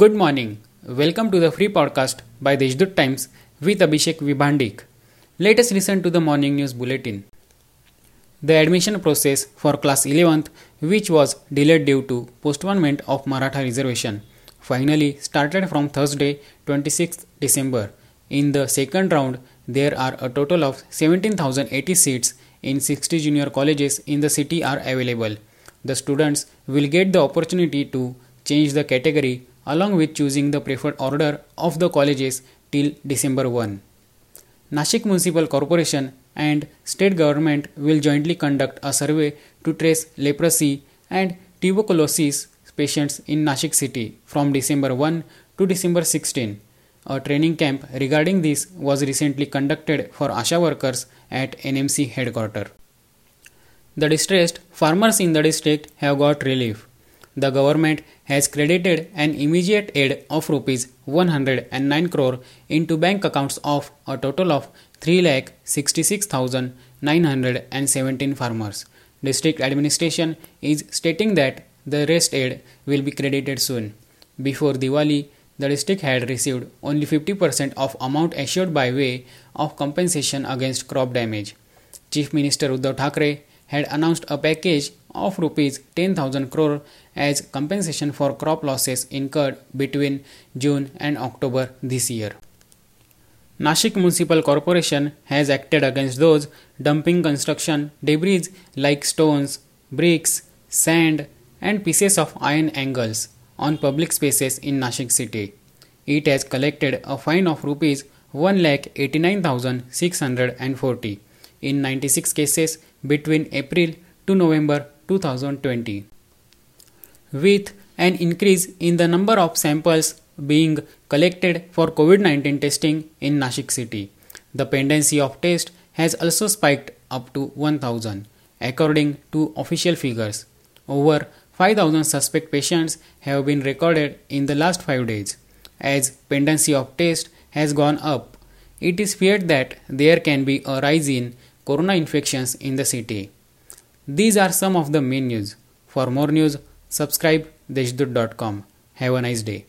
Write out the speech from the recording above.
Good morning. Welcome to the free podcast by Deshdoot Times with Abhishek Vibhandik. Let us listen to the morning news bulletin. The admission process for class 11th, which was delayed due to postponement of Maratha reservation, finally started from Thursday 26th December. In the second round, there are a total of 17,080 seats in 60 junior colleges in the city are available. The students will get the opportunity to change the category along with choosing the preferred order of the colleges till December 1. Nashik Municipal Corporation and state government will jointly conduct a survey to trace leprosy and tuberculosis patients in Nashik city from December 1 to December 16. A training camp regarding this was recently conducted for ASHA workers at NMC headquarters. The distressed farmers in the district have got relief the government has credited an immediate aid of rupees 109 crore into bank accounts of a total of 3,66,917 farmers. District administration is stating that the rest aid will be credited soon. Before Diwali, the district had received only 50% of amount assured by way of compensation against crop damage. Chief Minister Uddhav Thackeray had announced a package of rupees 10000 crore as compensation for crop losses incurred between June and October this year. Nashik Municipal Corporation has acted against those dumping construction debris like stones, bricks, sand, and pieces of iron angles on public spaces in Nashik city. It has collected a fine of rupees 1,89,640 in 96 cases between April to November 2020. With an increase in the number of samples being collected for COVID 19 testing in Nashik city, the pendency of test has also spiked up to 1000 according to official figures. Over 5000 suspect patients have been recorded in the last 5 days. As pendency of test has gone up, it is feared that there can be a rise in corona infections in the city. These are some of the main news. For more news, subscribe deshdoot.com. Have a nice day.